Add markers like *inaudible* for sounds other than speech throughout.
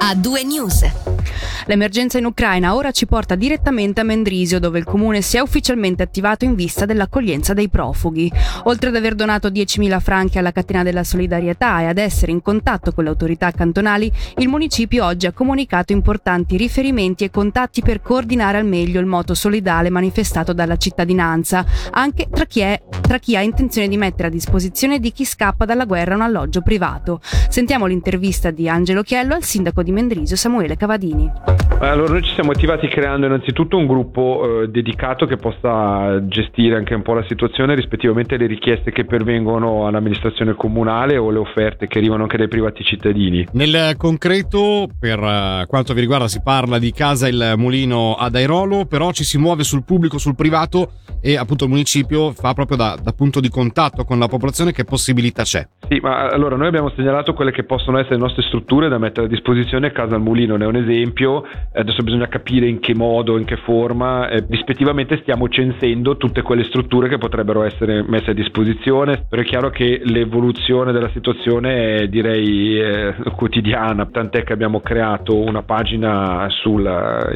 A due news. L'emergenza in Ucraina ora ci porta direttamente a Mendrisio, dove il comune si è ufficialmente attivato in vista dell'accoglienza dei profughi. Oltre ad aver donato 10.000 franchi alla catena della solidarietà e ad essere in contatto con le autorità cantonali, il municipio oggi ha comunicato importanti riferimenti e contatti per coordinare al meglio il moto solidale manifestato dalla cittadinanza, anche tra chi, è, tra chi ha intenzione di mettere a disposizione di chi scappa dalla guerra un alloggio privato. Sentiamo l'intervista di Angelo Chiello al sindaco di Mendrisio Samuele Cavadini. Allora, noi ci siamo attivati creando innanzitutto un gruppo eh, dedicato che possa gestire anche un po' la situazione rispettivamente alle richieste che pervengono all'amministrazione comunale o le offerte che arrivano anche dai privati cittadini. Nel concreto, per uh, quanto vi riguarda, si parla di Casa il Mulino ad Airolo, però ci si muove sul pubblico, sul privato e appunto il municipio fa proprio da, da punto di contatto con la popolazione che possibilità c'è. Sì, ma allora noi abbiamo segnalato quelle che possono essere le nostre strutture da mettere a disposizione. Casa al Mulino ne è un esempio, adesso bisogna capire in che modo, in che forma, eh, rispettivamente stiamo censendo tutte quelle strutture che potrebbero essere messe a disposizione, però è chiaro che l'evoluzione della situazione è direi eh, quotidiana, tant'è che abbiamo creato una pagina sul,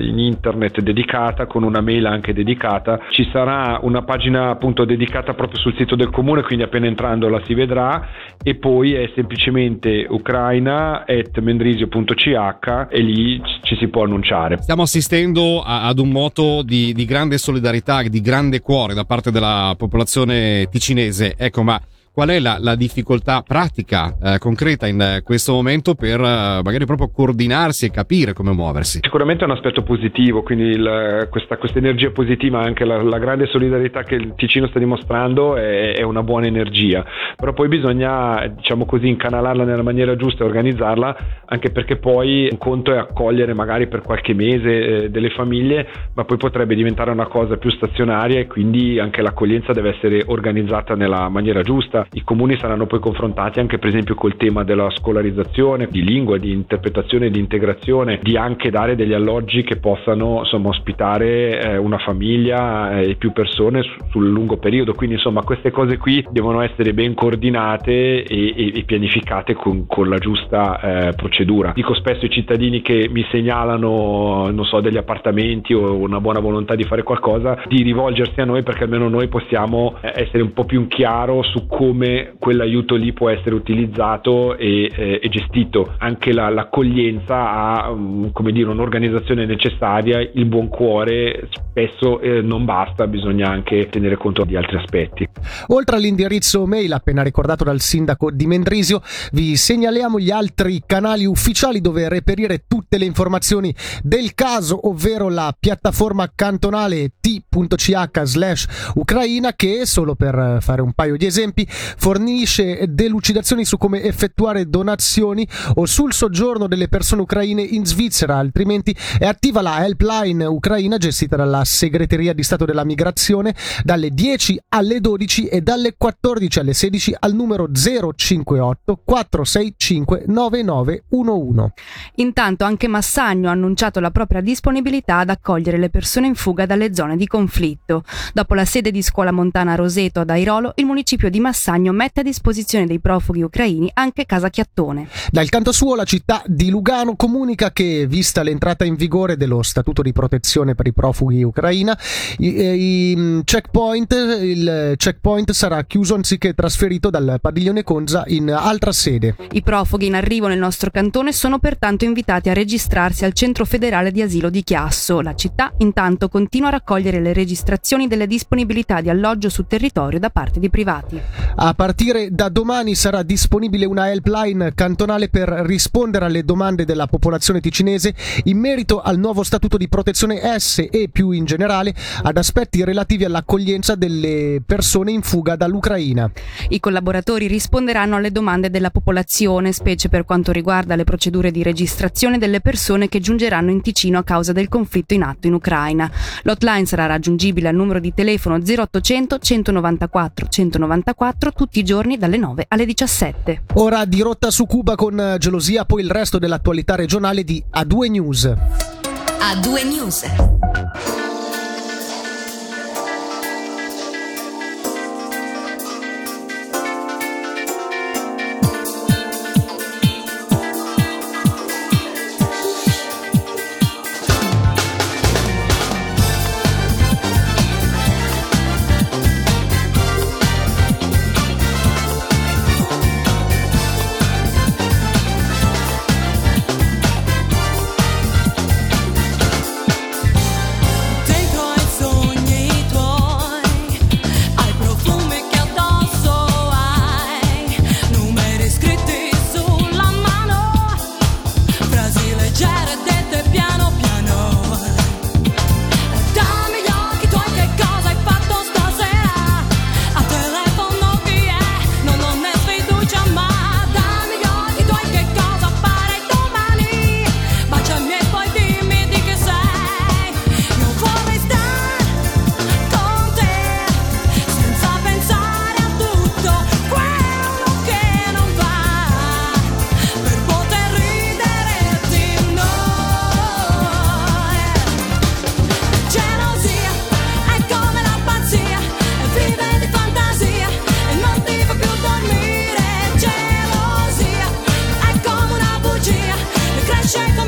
in internet dedicata, con una mail anche dedicata, ci sarà una pagina appunto dedicata proprio sul sito del comune, quindi appena entrando la si vedrà e poi è semplicemente ucraina.mendrisio.ch e lì ci si può annunciare. Stiamo assistendo a, ad un moto di, di grande solidarietà, di grande cuore da parte della popolazione ticinese. Ecco, ma qual è la, la difficoltà pratica, eh, concreta in eh, questo momento per eh, magari proprio coordinarsi e capire come muoversi? Sicuramente è un aspetto positivo, quindi il, questa, questa, energia positiva, anche la, la, grande solidarietà che il Ticino sta dimostrando è, è, una buona energia, però poi bisogna diciamo così incanalarla nella maniera giusta e organizzarla, anche perché poi un conto è accogliere magari per qualche mese eh, delle famiglie, ma poi potrebbe diventare una cosa più stazionaria e quindi anche l'accoglienza deve essere organizzata nella maniera giusta i comuni saranno poi confrontati anche per esempio col tema della scolarizzazione, di lingua, di interpretazione di integrazione, di anche dare degli alloggi che possano insomma, ospitare eh, una famiglia eh, e più persone su, sul lungo periodo. Quindi insomma queste cose qui devono essere ben coordinate e, e, e pianificate con, con, la giusta eh, procedura. Dico spesso ai cittadini che mi segnalano, non so, degli appartamenti o una buona volontà di fare qualcosa, di rivolgersi a noi perché almeno noi possiamo eh, essere un po' più chiaro su come come quell'aiuto lì può essere utilizzato e, eh, e gestito. Anche la, l'accoglienza ha um, come dire, un'organizzazione necessaria, il buon cuore spesso eh, non basta, bisogna anche tenere conto di altri aspetti. Oltre all'indirizzo mail appena ricordato dal sindaco di Mendrisio, vi segnaliamo gli altri canali ufficiali dove reperire tutte le informazioni del caso, ovvero la piattaforma cantonale t.ch slash ucraina che, solo per fare un paio di esempi, fornisce delucidazioni su come effettuare donazioni o sul soggiorno delle persone ucraine in Svizzera, altrimenti è attiva la helpline ucraina gestita dalla segreteria di Stato della Migrazione dalle 10 alle 12 e dalle 14 alle 16 al numero 058 465 9911. Intanto anche Massagno ha annunciato la propria disponibilità ad accogliere le persone in fuga dalle zone di conflitto. Dopo la sede di scuola montana Roseto ad Airolo, il municipio di Massagno Massagno mette a disposizione dei profughi ucraini anche Casa Chiattone. Dal canto suo la città di Lugano comunica che, vista l'entrata in vigore dello Statuto di protezione per i profughi ucraina, i, eh, i mm, checkpoint, il checkpoint sarà chiuso anziché trasferito dal padiglione Conza in altra sede. I profughi in arrivo nel nostro cantone sono pertanto invitati a registrarsi al Centro Federale di Asilo di Chiasso. La città intanto continua a raccogliere le registrazioni delle disponibilità di alloggio sul territorio da parte di privati. A partire da domani sarà disponibile una helpline cantonale per rispondere alle domande della popolazione ticinese in merito al nuovo statuto di protezione S e più in generale ad aspetti relativi all'accoglienza delle persone in fuga dall'Ucraina. I collaboratori risponderanno alle domande della popolazione, specie per quanto riguarda le procedure di registrazione delle persone che giungeranno in Ticino a causa del conflitto in atto in Ucraina. L'hotline sarà raggiungibile al numero di telefono 0800 194 194 tutti i giorni dalle 9 alle 17. Ora di rotta su Cuba con gelosia, poi il resto dell'attualità regionale di A2 News. A2 News. Check.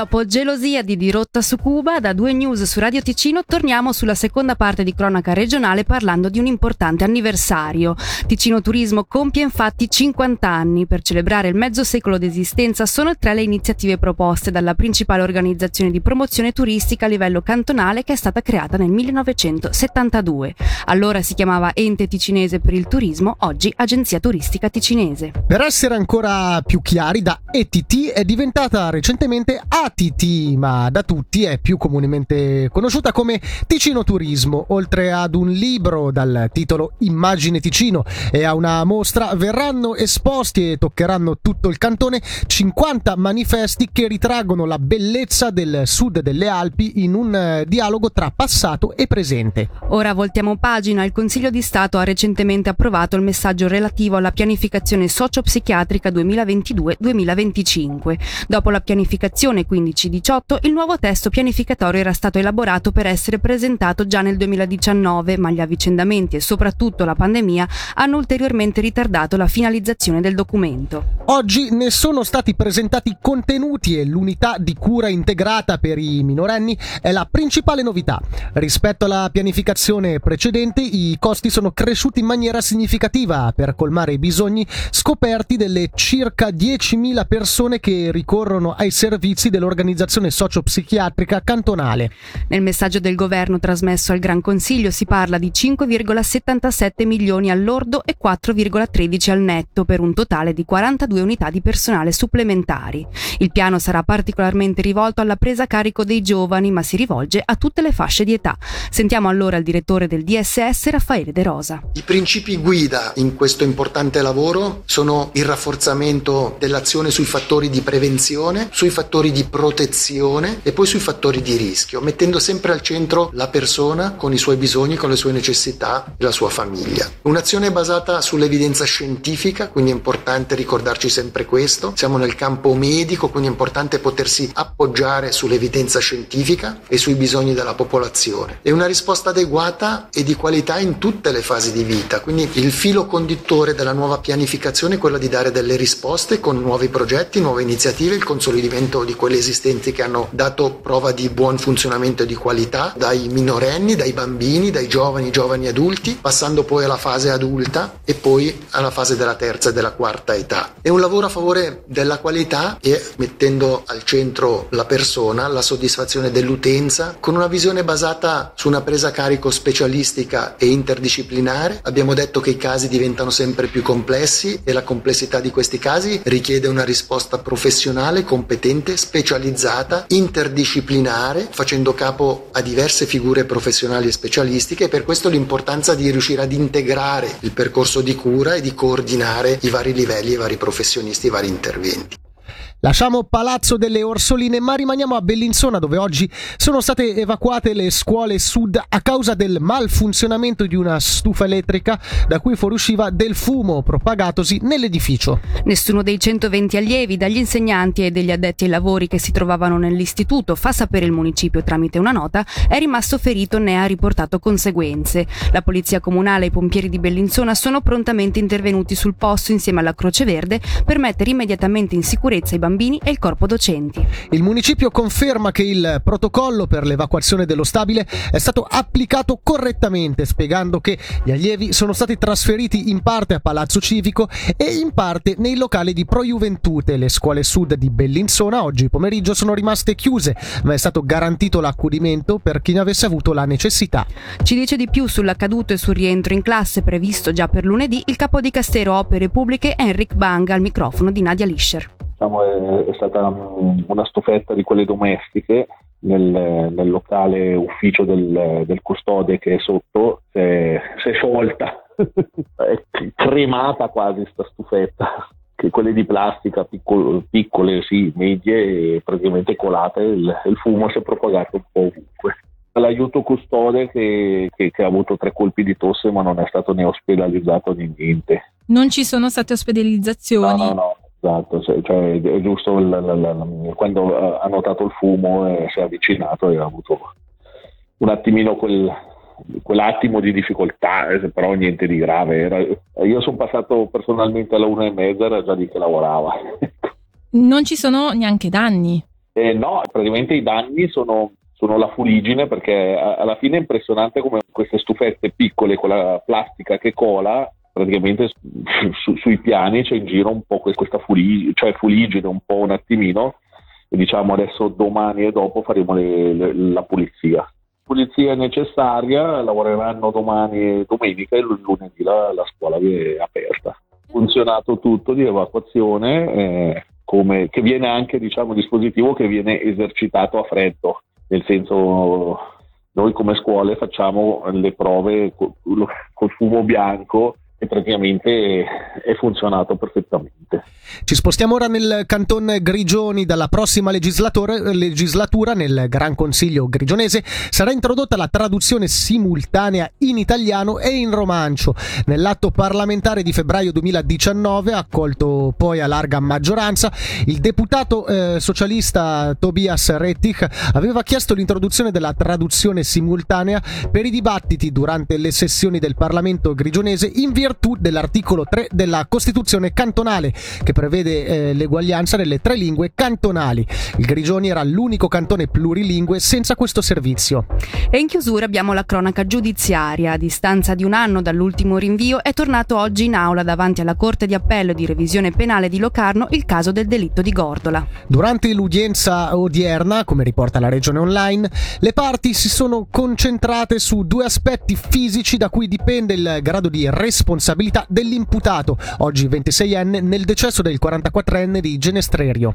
Dopo Gelosia di Dirotta su Cuba, da due news su Radio Ticino torniamo sulla seconda parte di cronaca regionale parlando di un importante anniversario. Ticino Turismo compie infatti 50 anni. Per celebrare il mezzo secolo d'esistenza sono tre le iniziative proposte dalla principale organizzazione di promozione turistica a livello cantonale che è stata creata nel 1972. Allora si chiamava Ente Ticinese per il Turismo, oggi Agenzia Turistica Ticinese. Per essere ancora più chiari, da ETT è diventata recentemente AT ATT, ma da tutti è più comunemente conosciuta come Ticino Turismo. Oltre ad un libro dal titolo Immagine Ticino e a una mostra, verranno esposti e toccheranno tutto il cantone 50 manifesti che ritraggono la bellezza del sud delle Alpi in un eh, dialogo tra passato e presente. Ora voltiamo pagina. Il Consiglio di Stato ha recentemente approvato il messaggio relativo alla pianificazione socio-psichiatrica 2022-2025. Dopo la pianificazione, quindi 15-18 il nuovo testo pianificatorio era stato elaborato per essere presentato già nel 2019, ma gli avvicendamenti e soprattutto la pandemia hanno ulteriormente ritardato la finalizzazione del documento. Oggi ne sono stati presentati contenuti e l'unità di cura integrata per i minorenni è la principale novità. Rispetto alla pianificazione precedente, i costi sono cresciuti in maniera significativa per colmare i bisogni scoperti delle circa 10.000 persone che ricorrono ai servizi dell'organizzazione organizzazione socio-psichiatrica cantonale. Nel messaggio del governo trasmesso al Gran Consiglio si parla di 5,77 milioni all'ordo e 4,13 al netto per un totale di 42 unità di personale supplementari. Il piano sarà particolarmente rivolto alla presa a carico dei giovani, ma si rivolge a tutte le fasce di età. Sentiamo allora il direttore del DSS, Raffaele De Rosa. I principi guida in questo importante lavoro sono il rafforzamento dell'azione sui fattori di prevenzione, sui fattori di protezione e poi sui fattori di rischio, mettendo sempre al centro la persona con i suoi bisogni, con le sue necessità e la sua famiglia. Un'azione basata sull'evidenza scientifica, quindi è importante ricordarci sempre questo. Siamo nel campo medico, quindi è importante potersi appoggiare sull'evidenza scientifica e sui bisogni della popolazione. E una risposta adeguata e di qualità in tutte le fasi di vita, quindi il filo conduttore della nuova pianificazione è quello di dare delle risposte con nuovi progetti, nuove iniziative, il consolidamento di quelle esistenti che hanno dato prova di buon funzionamento e di qualità, dai minorenni, dai bambini, dai giovani, giovani adulti, passando poi alla fase adulta e poi alla fase della terza e della quarta età. È un lavoro a favore della qualità e mettendo al centro la persona, la soddisfazione dell'utenza, con una visione basata su una presa a carico specialistica e interdisciplinare. Abbiamo detto che i casi diventano sempre più complessi e la complessità di questi casi richiede una risposta professionale, competente, specializzata, interdisciplinare, facendo capo a diverse figure professionali e specialistiche e per questo l'importanza di riuscire ad integrare il percorso di cura e di coordinare i vari livelli, i vari professionisti, i vari interventi. Lasciamo Palazzo delle Orsoline ma rimaniamo a Bellinzona dove oggi sono state evacuate le scuole sud a causa del malfunzionamento di una stufa elettrica da cui fuoriusciva del fumo propagatosi nell'edificio. Nessuno dei 120 allievi, dagli insegnanti e degli addetti ai lavori che si trovavano nell'istituto, fa sapere il municipio tramite una nota, è rimasto ferito né ha riportato conseguenze. La polizia comunale e i pompieri di Bellinzona sono prontamente intervenuti sul posto insieme alla Croce Verde per mettere immediatamente in sicurezza i bambini bambini e il corpo docenti. Il municipio conferma che il protocollo per l'evacuazione dello stabile è stato applicato correttamente, spiegando che gli allievi sono stati trasferiti in parte a Palazzo Civico e in parte nei locali di Pro Juventute. Le scuole sud di Bellinzona oggi pomeriggio sono rimaste chiuse, ma è stato garantito l'accudimento per chi ne avesse avuto la necessità. Ci dice di più sull'accaduto e sul rientro in classe previsto già per lunedì il capo di Castero Opere Pubbliche Enric Banga al microfono di Nadia Lischer diciamo, è, è, stata una stufetta di quelle domestiche nel, nel locale ufficio del, del, custode che è sotto, si è, si è sciolta, *laughs* è cremata quasi sta stufetta che quelle di plastica piccolo, piccole, sì, medie, praticamente colate, il, il, fumo si è propagato un po' ovunque. L'aiuto custode che, che, che, ha avuto tre colpi di tosse ma non è stato né ospedalizzato né niente. Non ci sono state ospedalizzazioni? No, no, no. Esatto, cioè, è giusto il, il, il, quando ha notato il fumo e si è avvicinato e ha avuto un attimino quel, quell'attimo di difficoltà, eh, però niente di grave. Era, io sono passato personalmente alla una e mezza, era già lì che lavorava. *laughs* non ci sono neanche danni? Eh, no, praticamente i danni sono, sono la fuligine perché alla fine è impressionante come queste stufette piccole con la plastica che cola praticamente *laughs* su, sui piani c'è in giro un po' questa fuligine, cioè fuligine un po' un attimino e diciamo adesso domani e dopo faremo le, le, la pulizia. Pulizia necessaria, lavoreranno domani e domenica e lunedì la, la scuola è aperta. Funzionato tutto di evacuazione, eh, come, che viene anche diciamo dispositivo che viene esercitato a freddo, nel senso noi come scuole facciamo le prove col fumo bianco e praticamente è funzionato perfettamente. Ci spostiamo ora nel canton Grigioni. Dalla prossima legislatura nel Gran Consiglio grigionese sarà introdotta la traduzione simultanea in italiano e in romancio. Nell'atto parlamentare di febbraio 2019, accolto poi a larga maggioranza, il deputato eh, socialista Tobias Rettich aveva chiesto l'introduzione della traduzione simultanea per i dibattiti durante le sessioni del Parlamento grigionese in virtù virtù dell'articolo 3 della Costituzione cantonale che prevede eh, l'eguaglianza nelle tre lingue cantonali. Il Grigioni era l'unico cantone plurilingue senza questo servizio. E in chiusura abbiamo la cronaca giudiziaria. A distanza di un anno dall'ultimo rinvio è tornato oggi in aula davanti alla Corte di Appello di Revisione Penale di Locarno il caso del delitto di Gordola. Durante l'udienza odierna, come riporta la Regione Online, le parti si sono concentrate su due aspetti fisici da cui dipende il grado di responsabilità responsabilità dell'imputato, oggi 26enne, nel decesso del 44enne di Genestrerio.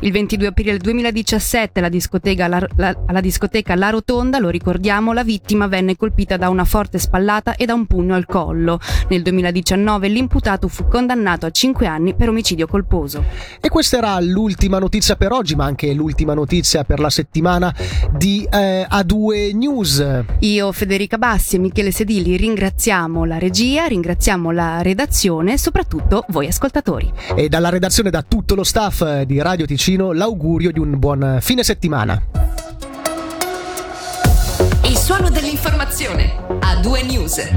Il 22 aprile 2017 alla discoteca, la, la, alla discoteca La Rotonda, lo ricordiamo, la vittima venne colpita da una forte spallata e da un pugno al collo. Nel 2019 l'imputato fu condannato a 5 anni per omicidio colposo. E questa era l'ultima notizia per oggi, ma anche l'ultima notizia per la settimana di eh, A2 News. Io, Federica Bassi e Michele Sedili ringraziamo la regia, ringraziamo la redazione e soprattutto voi ascoltatori. E dalla redazione da tutto lo staff di Radio Ticino l'augurio di un buon fine settimana. Il suono dell'informazione. A2 News.